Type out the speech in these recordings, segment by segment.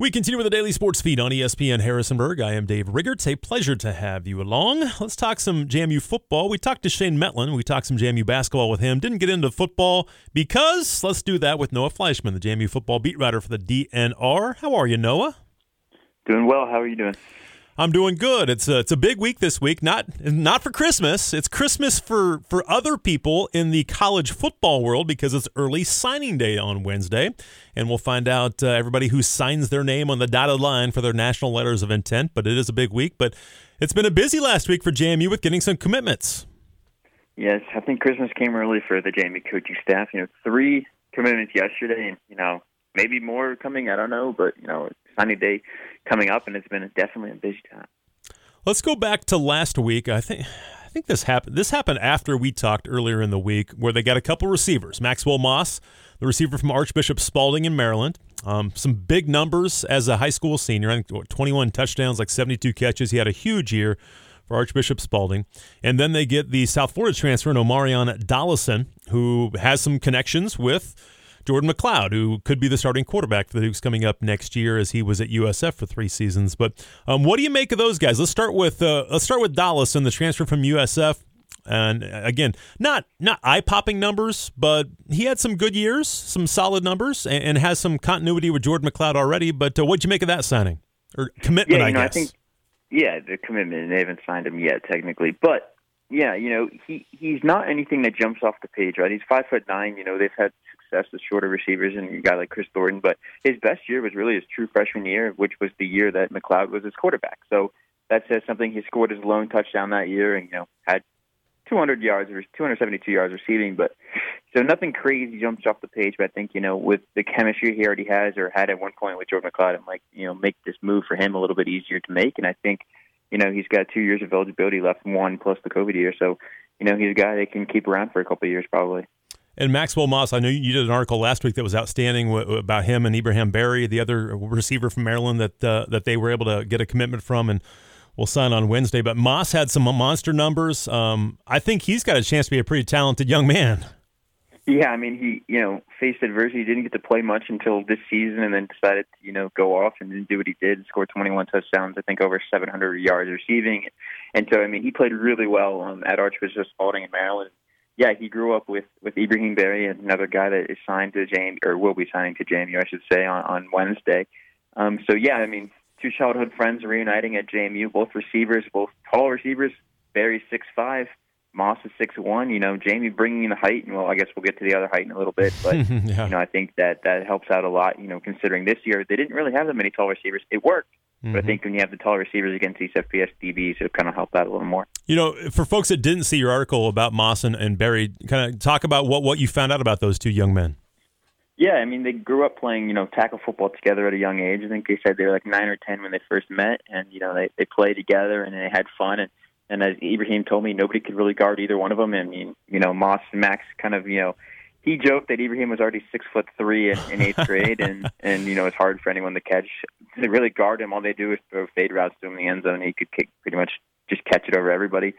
We continue with the daily sports feed on ESPN Harrisonburg. I am Dave Rigger. It's a pleasure to have you along. Let's talk some JMU football. We talked to Shane Mettlen. We talked some JMU basketball with him. Didn't get into football because let's do that with Noah Fleischman, the JMU football beat writer for the DNR. How are you, Noah? Doing well. How are you doing? I'm doing good. It's a, it's a big week this week. Not not for Christmas. It's Christmas for for other people in the college football world because it's early signing day on Wednesday, and we'll find out uh, everybody who signs their name on the dotted line for their national letters of intent. But it is a big week. But it's been a busy last week for JMU with getting some commitments. Yes, I think Christmas came early for the JMU coaching staff. You know, three commitments yesterday, and you know maybe more coming. I don't know, but you know, signing day coming up, and it's been definitely a busy time. Let's go back to last week. I think I think this happened. This happened after we talked earlier in the week, where they got a couple receivers. Maxwell Moss, the receiver from Archbishop Spalding in Maryland, um, some big numbers as a high school senior. I think what, 21 touchdowns, like 72 catches. He had a huge year for Archbishop Spalding. And then they get the South Florida transfer, Omarion Dollison, who has some connections with Jordan McCloud, who could be the starting quarterback for the Dukes coming up next year, as he was at USF for three seasons. But um, what do you make of those guys? Let's start with uh, let's start with Dallas and the transfer from USF. And again, not not eye popping numbers, but he had some good years, some solid numbers, and, and has some continuity with Jordan McCloud already. But uh, what'd you make of that signing or commitment? Yeah, I know, guess. I think, yeah, the commitment. They haven't signed him yet, technically, but yeah, you know, he he's not anything that jumps off the page, right? He's five foot nine. You know, they've had success with shorter receivers and a guy like Chris Thornton. But his best year was really his true freshman year, which was the year that McCloud was his quarterback. So that says something. He scored his lone touchdown that year, and you know had 200 yards or 272 yards receiving. But so nothing crazy jumps off the page. But I think you know with the chemistry he already has or had at one point with Jordan McCloud, it might you know make this move for him a little bit easier to make. And I think you know he's got two years of eligibility left, one plus the COVID year. So you know he's a guy they can keep around for a couple of years probably. And Maxwell Moss, I know you did an article last week that was outstanding about him and Ibrahim Berry, the other receiver from Maryland that uh, that they were able to get a commitment from and will sign on Wednesday. But Moss had some monster numbers. Um, I think he's got a chance to be a pretty talented young man. Yeah, I mean, he you know faced adversity, didn't get to play much until this season, and then decided to you know go off and do what he did, score 21 touchdowns, I think over 700 yards receiving, and so I mean he played really well um, at Archbishop Spalding in Maryland yeah, he grew up with with Ibrahim Berry, another guy that is signed to JMU or will be signing to JMU, I should say, on on Wednesday. Um, so yeah, I mean, two childhood friends reuniting at JMU, both receivers, both tall receivers. Berry six five, Moss is six one. You know, JMU bringing in the height, and well, I guess we'll get to the other height in a little bit, but yeah. you know, I think that that helps out a lot. You know, considering this year they didn't really have that many tall receivers. It worked. Mm-hmm. But I mm-hmm. think when you have the tall receivers against these FBS DBs, it kind of help out a little more. You know, for folks that didn't see your article about Moss and, and Berry, kind of talk about what, what you found out about those two young men. Yeah, I mean, they grew up playing, you know, tackle football together at a young age. I think they said they were like nine or ten when they first met, and you know, they they played together and they had fun. And and as Ibrahim told me, nobody could really guard either one of them. I mean, you know, Moss and Max kind of, you know, he joked that Ibrahim was already six foot three in, in eighth grade, and and you know it's hard for anyone to catch. To really guard him, all they do is throw fade routes to him in the end zone, and he could kick, pretty much just catch it over everybody.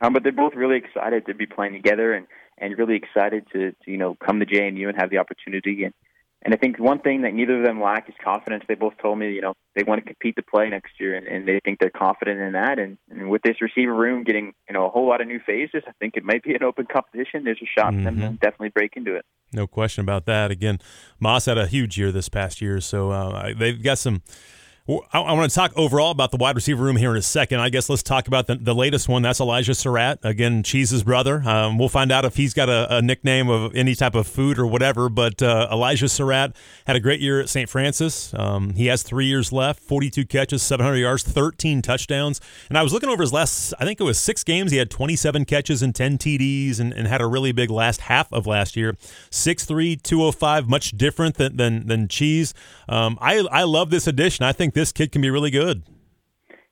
Um, but they're both really excited to be playing together, and and really excited to, to you know come to JMU and have the opportunity and and I think one thing that neither of them lack is confidence. They both told me, you know, they want to compete to play next year, and, and they think they're confident in that. And, and with this receiver room getting, you know, a whole lot of new faces, I think it might be an open competition. There's a shot mm-hmm. for them to mm-hmm. definitely break into it. No question about that. Again, Moss had a huge year this past year, so uh, they've got some I, I want to talk overall about the wide receiver room here in a second. I guess let's talk about the, the latest one. That's Elijah Surratt, again, Cheese's brother. Um, we'll find out if he's got a, a, nickname of any type of food or whatever. But uh, Elijah Surratt had a great year at St. Francis. Um, he has three years left, 42 catches, 700 yards, 13 touchdowns. And I was looking over his last, I think it was six games. He had 27 catches and 10 TDs and, and had a really big last half of last year. 6'3, 205, much different than, than, than Cheese. Um, I, I love this addition. I think this kid can be really good.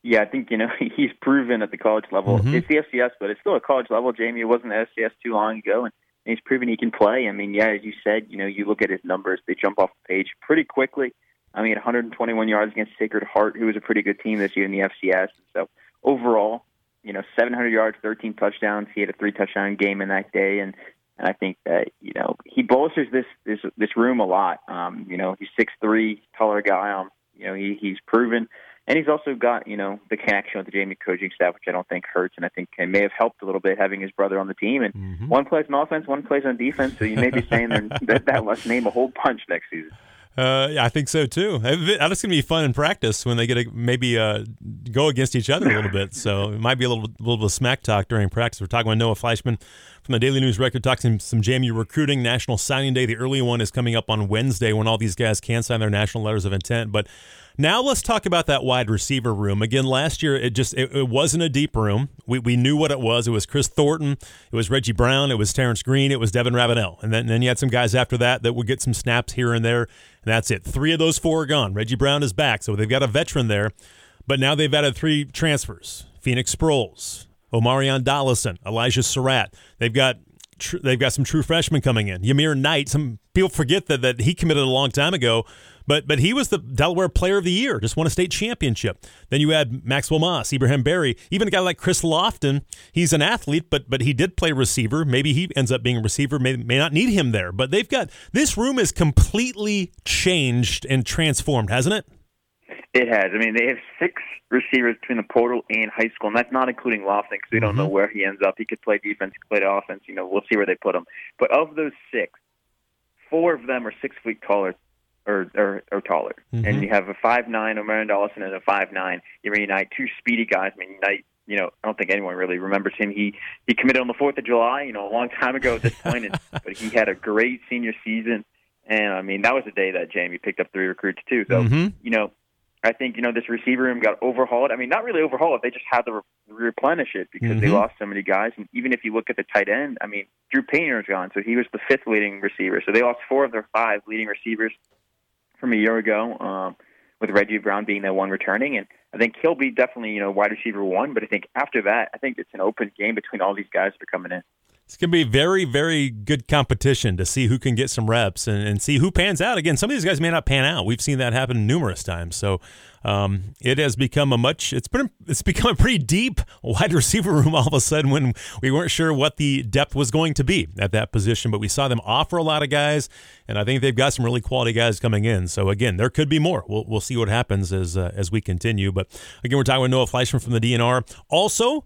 Yeah, I think you know he's proven at the college level. Mm-hmm. It's the FCS, but it's still a college level. JMU it wasn't the FCS too long ago, and he's proven he can play. I mean, yeah, as you said, you know, you look at his numbers; they jump off the page pretty quickly. I mean, 121 yards against Sacred Heart, who was a pretty good team this year in the FCS. So overall, you know, 700 yards, 13 touchdowns. He had a three touchdown game in that day, and and I think that you know he bolsters this this this room a lot. Um, you know, he's six three, taller guy. Um, You know, he he's proven, and he's also got you know the connection with the JMU coaching staff, which I don't think hurts, and I think it may have helped a little bit having his brother on the team. And mm-hmm. one plays on offense, one plays on defense. So you may be saying that that must name a whole bunch next season. Uh, yeah, I think so too. That's going to be fun in practice when they get to maybe uh, go against each other a little bit. So it might be a little, little bit of smack talk during practice. We're talking with Noah Fleischman from the Daily News Record, talking some JMU recruiting. National Signing Day, the early one, is coming up on Wednesday when all these guys can sign their national letters of intent. But now let's talk about that wide receiver room. Again, last year it just it, it, wasn't a deep room. We, we knew what it was. It was Chris Thornton, it was Reggie Brown, it was Terrence Green, it was Devin Ravenel. And then, and then you had some guys after that that would get some snaps here and there. And that's it. Three of those four are gone. Reggie Brown is back, so they've got a veteran there. But now they've added three transfers. Phoenix Sproles, Omarion Dollison, Elijah Surratt. They've got tr- they've got some true freshmen coming in. Yamir Knight. Some people forget that that he committed a long time ago, but but he was the Delaware Player of the Year. Just won a state championship. Then you had Maxwell Moss, Ibrahim Berry, even a guy like Chris Lofton. He's an athlete, but but he did play receiver. Maybe he ends up being a receiver. May may not need him there. But they've got this room is completely changed and transformed, hasn't it? It has. I mean, they have six receivers between the portal and high school, and that's not including Lofton because we mm-hmm. don't know where he ends up. He could play defense, he could play offense. You know, we'll see where they put him. But of those six, four of them are six feet taller or or, or taller, mm-hmm. and you have a five nine Omarion Dollison and a five nine Yamir Knight, two speedy guys. I mean, Knight. You know, I don't think anyone really remembers him. He he committed on the Fourth of July, you know, a long time ago at this point. point, and, but he had a great senior season. And I mean, that was the day that JMU picked up three recruits too. So mm-hmm. you know, I think you know this receiver room got overhauled. I mean, not really overhauled. They just had to re- replenish it because mm-hmm. they lost so many guys. And even if you look at the tight end, I mean, Drew Painter is gone, so he was the fifth leading receiver. So they lost four of their five leading receivers from a year ago, um, with Reggie Brown being the one returning. And I think he'll be definitely you know wide receiver one. But I think after that, I think it's an open game between all these guys that are coming in. It's going to be very, very good competition to see who can get some reps and, and, see who pans out. Again, some of these guys may not pan out. We've seen that happen numerous times. So um, it has become a much. It's been. It's become a pretty deep wide receiver room all of a sudden when we weren't sure what the depth was going to be at that position. But we saw them offer a lot of guys, and I think they've got some really quality guys coming in. So again, there could be more. We'll, we'll see what happens as uh, as we continue. But again, we're talking with Noah Fleischman from the DNR. Also.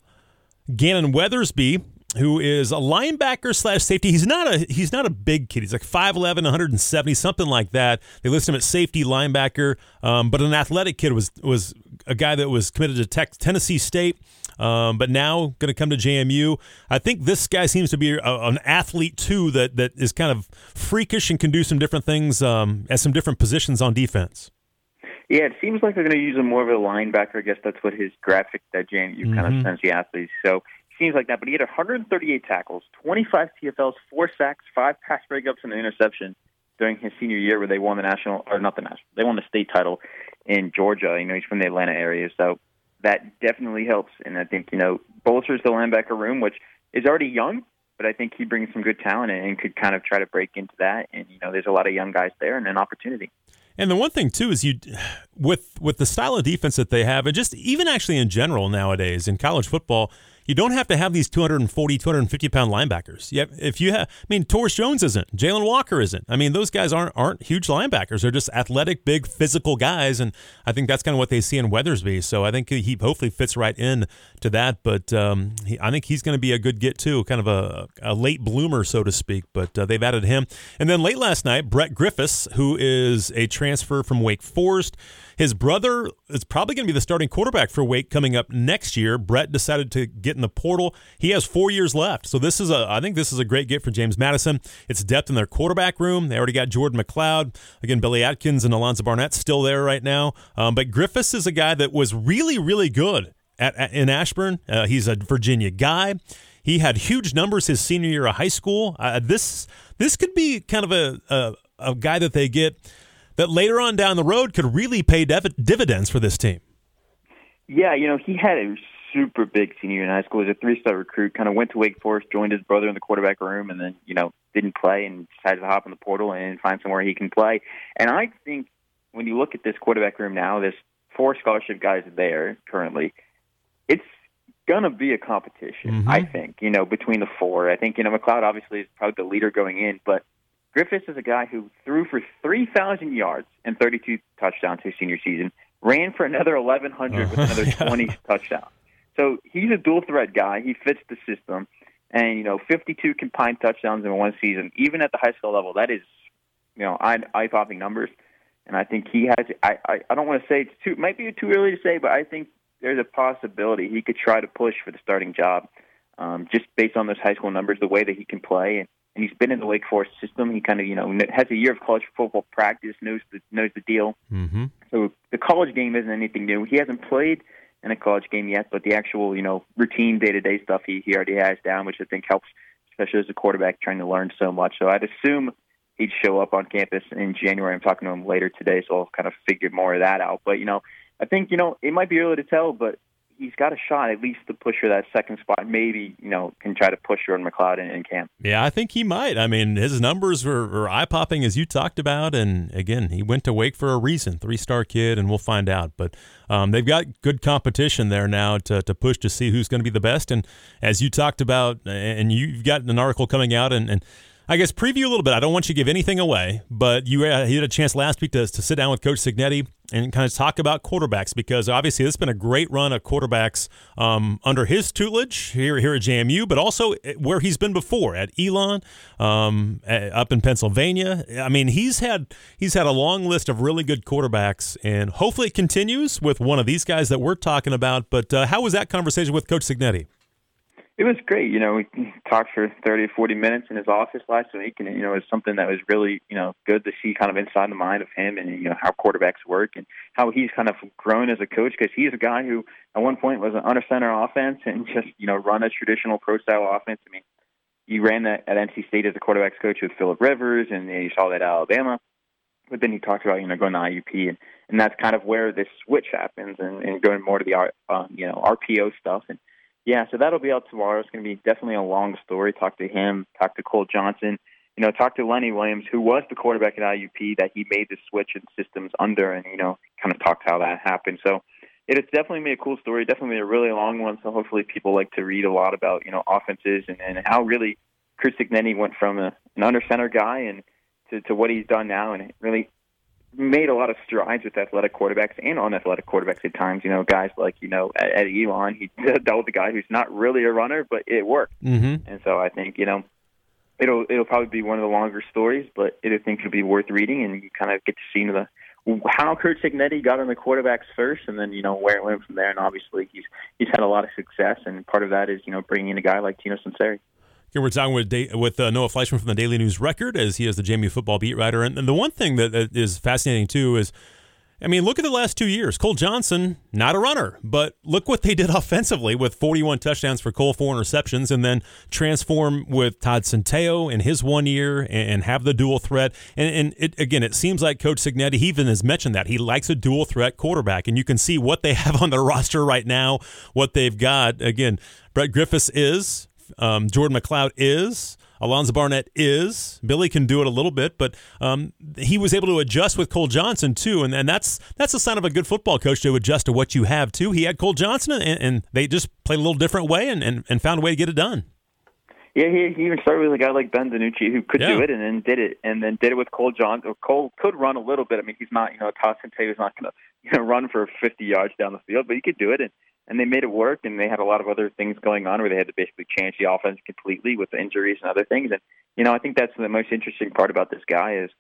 Gannon Weathersby who is a linebacker slash safety. He's not a he's not a big kid. He's like 5'11", 170, something like that. They list him at safety linebacker, um, but an athletic kid was was a guy that was committed to tech, Tennessee State, um, but now going to come to JMU. I think this guy seems to be a, an athlete too that that is kind of freakish and can do some different things um, at some different positions on defense. Yeah, it seems like they're going to use him more of a linebacker. I guess that's what his graphic that JMU mm-hmm. kind of sends the athletes. So seems like that, but he had 138 tackles, 25 TFLs, four sacks, five pass breakups, and an interception during his senior year, where they won the national or not the national, they won the state title in Georgia. You know, he's from the Atlanta area, so that definitely helps. And I think you know bolsters the linebacker room, which is already young, but I think he brings some good talent and could kind of try to break into that. And you know, there's a lot of young guys there and an opportunity. And the one thing too is you, with with the style of defense that they have, and just even actually in general nowadays in college football, you don't have to have these 240, 250 pound linebackers. Yeah, if you have, I mean, Taurus Jones isn't, Jailin Walker isn't. I mean, those guys aren't aren't huge linebackers. They're just athletic, big, physical guys, and I think that's kind of what they see in Weathersby. So I think he hopefully fits right in to that. But um, he, I think he's going to be a good get too, kind of a, a late bloomer, so to speak. But uh, they've added him, and then late last night, Brett Griffis, who is a transfer from Wake Forest. His brother is probably going to be the starting quarterback for Wake coming up next year. Brett decided to get in the portal. He has four years left, so this is a. I think this is a great get for James Madison. It's depth in their quarterback room. They already got Jordan McCloud, again Billy Atkins and Alonzo Barnett still there right now. Um, but Griffis is a guy that was really really good at, at in Ashburn. Uh, he's a Virginia guy. He had huge numbers his senior year of high school. Uh, this this could be kind of a, a a guy that they get that later on down the road could really pay div- dividends for this team. Yeah, you know, he had a super big senior year in high school. He was a three-star recruit. Kind of went to Wake Forest, joined his brother in the quarterback room, and then you know didn't play and decided to hop in the portal and find somewhere he can play. And I think when you look at this quarterback room now, there's four scholarship guys there currently. It's gonna be a competition, mm-hmm. I think. You know, between the four, I think you know McCloud obviously is probably the leader going in, but Griffis is a guy who threw for 3,000 yards and 32 touchdowns his senior season, ran for another 1,100 with another yeah. 20 touchdowns. So he's a dual threat guy. He fits the system. And, you know, 52 combined touchdowns in one season, even at the high school level, that is, you know, eye popping numbers. And I think he has, I, I, I don't want to say it's too, might be too early to say, but I think there's a possibility he could try to push for the starting job um, just based on those high school numbers, the way that he can play. And, and he's been in the Wake Forest system. He kind of, you know, has a year of college football practice, knows the knows the deal. Mm-hmm. So the college game isn't anything new. He hasn't played in a college game yet, but the actual, you know, routine day to day stuff he he already has down, which I think helps, especially as a quarterback trying to learn so much. So I'd assume he'd show up on campus in January. I'm talking to him later today, so I'll kind of figure more of that out. But you know, I think you know it might be early to tell, but he's got a shot at least to push for that second spot. Maybe you know can try to push Jordan McCloud in, in camp. Yeah, I think he might. I mean, his numbers were, were eye popping as you talked about, and again, he went to Wake for a reason. Three star kid, and we'll find out. But um, they've got good competition there now to to push to see who's going to be the best. And as you talked about, and you've got an article coming out, and, and I guess preview a little bit. I don't want you to give anything away, but you had, you had a chance last week to, to sit down with Coach Cignetti and kind of talk about quarterbacks because obviously has been a great run of quarterbacks um, under his tutelage here here at JMU, but also where he's been before at Elon, um, up in Pennsylvania. I mean, he's had he's had a long list of really good quarterbacks, and hopefully it continues with one of these guys that we're talking about. But uh, how was that conversation with Coach Cignetti? It was great. You know, we talked for 30 or 40 minutes in his office last week, and, you know, it was something that was really, you know, good to see kind of inside the mind of him and, you know, how quarterbacks work and how he's kind of grown as a coach because he's a guy who at one point was an under center offense and just, you know, run a traditional pro style offense. I mean, he ran that at NC State as a quarterbacks coach with Philip Rivers, and you saw that at Alabama. But then he talked about, you know, going to IUP, and, and that's kind of where this switch happens and, and going more to the, uh, you know, RPO stuff. And, yeah, so that'll be out tomorrow. It's going to be definitely a long story. Talk to him, talk to Cole Johnson, you know, talk to Lenny Williams, who was the quarterback at IUP that he made the switch in systems under, and you know, kind of talked how that happened. So it's definitely be a cool story. Definitely a really long one. So hopefully people like to read a lot about you know offenses and, and how really Chris Cignetti went from a, an under center guy and to, to what he's done now, and really made a lot of strides with athletic quarterbacks and unathletic quarterbacks at times. You know, guys like you know at, Elon, he dealt with a guy who's not really a runner, but it worked. Mm-hmm. And so I think you know it'll it'll probably be one of the longer stories, but it, I think it'll be worth reading, and you kind of get to see the how Curt Cignetti got on the quarterbacks first, and then you know where it went from there. And obviously, he's he's had a lot of success, and part of that is you know bringing in a guy like Tino Sunseri. Here we're talking with with uh, Noah Fleischman from the Daily News Record, as he is the JMU football beat writer. And, and the one thing that is fascinating too is, I mean, look at the last two years. Cole Johnson, not a runner, but look what they did offensively with 41 touchdowns for Cole, four interceptions, and then transform with Todd Centeio in his one year and, and have the dual threat. And, and it, again, it seems like Coach Cignetti he even has mentioned that he likes a dual threat quarterback, and you can see what they have on their roster right now, what they've got. Again, Brett Griffis is um, Jordan McCloud is. Alonzo Barnett is. Billy can do it a little bit, but um, he was able to adjust with Cole Johnson too, and, and that's that's a sign of a good football coach to adjust to what you have too. He had Cole Johnson, and, and they just played a little different way and, and, and found a way to get it done. Yeah, he, he even started with a guy like Ben DiNucci who could yeah. do it, and then did it, and then did it with Cole Johnson. Cole could run a little bit. I mean, he's not, you know, Todd Centeio's not going to, you know, run for 50 yards down the field, but he could do it. And and they made it work. And they had a lot of other things going on where they had to basically change the offense completely with the injuries and other things. And you know, I think that's the most interesting part about this guy is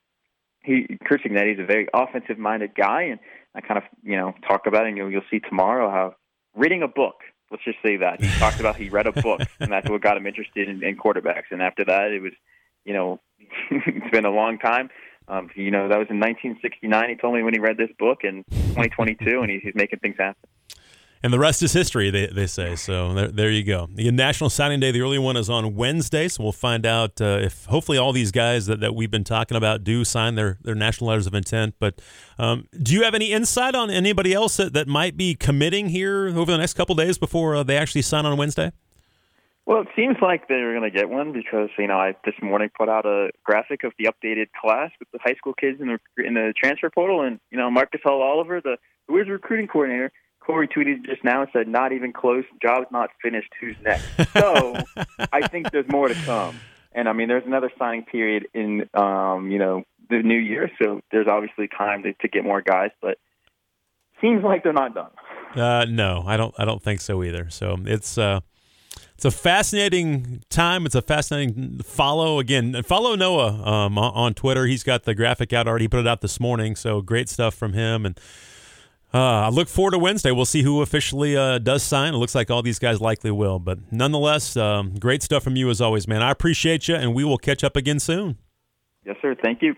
he Chris Cignetti is a very offensive minded guy, and I kind of you know talk about it. And you'll you'll see tomorrow how reading a book. Let's just say that he talked about he read a book, and that's what got him interested in, in quarterbacks. And after that, it was you know it's been a long time. Um, you know, that was in 1969. He told me when he read this book in 2022, and he's, he's making things happen. And the rest is history, they, they say. So there, there you go. The National Signing Day, the early one is on Wednesday. So we'll find out uh, if hopefully all these guys that, that we've been talking about do sign their, their national letters of intent. But um, do you have any insight on anybody else that, that might be committing here over the next couple days before uh, they actually sign on Wednesday? Well, it seems like they're going to get one because you know I this morning put out a graphic of the updated class with the high school kids in the in the transfer portal, and you know Marcus Hall Oliver, the who is recruiting coordinator, Corey tweeted just now and said, "Not even close. Job's not finished. Who's next?" So I think there's more to come. And I mean, there's another signing period in um, you know the new year, so there's obviously time to, to get more guys, but seems like they're not done. Uh, no, I don't. I don't think so either. So it's uh, it's a fascinating time. It's a fascinating follow. Again, follow Noah um, on Twitter. He's got the graphic out already. He put it out this morning. So great stuff from him. And uh, I look forward to Wednesday. We'll see who officially uh, does sign. It looks like all these guys likely will. But nonetheless, um, great stuff from you as always, man. I appreciate you, and we will catch up again soon. Yes, sir. Thank you.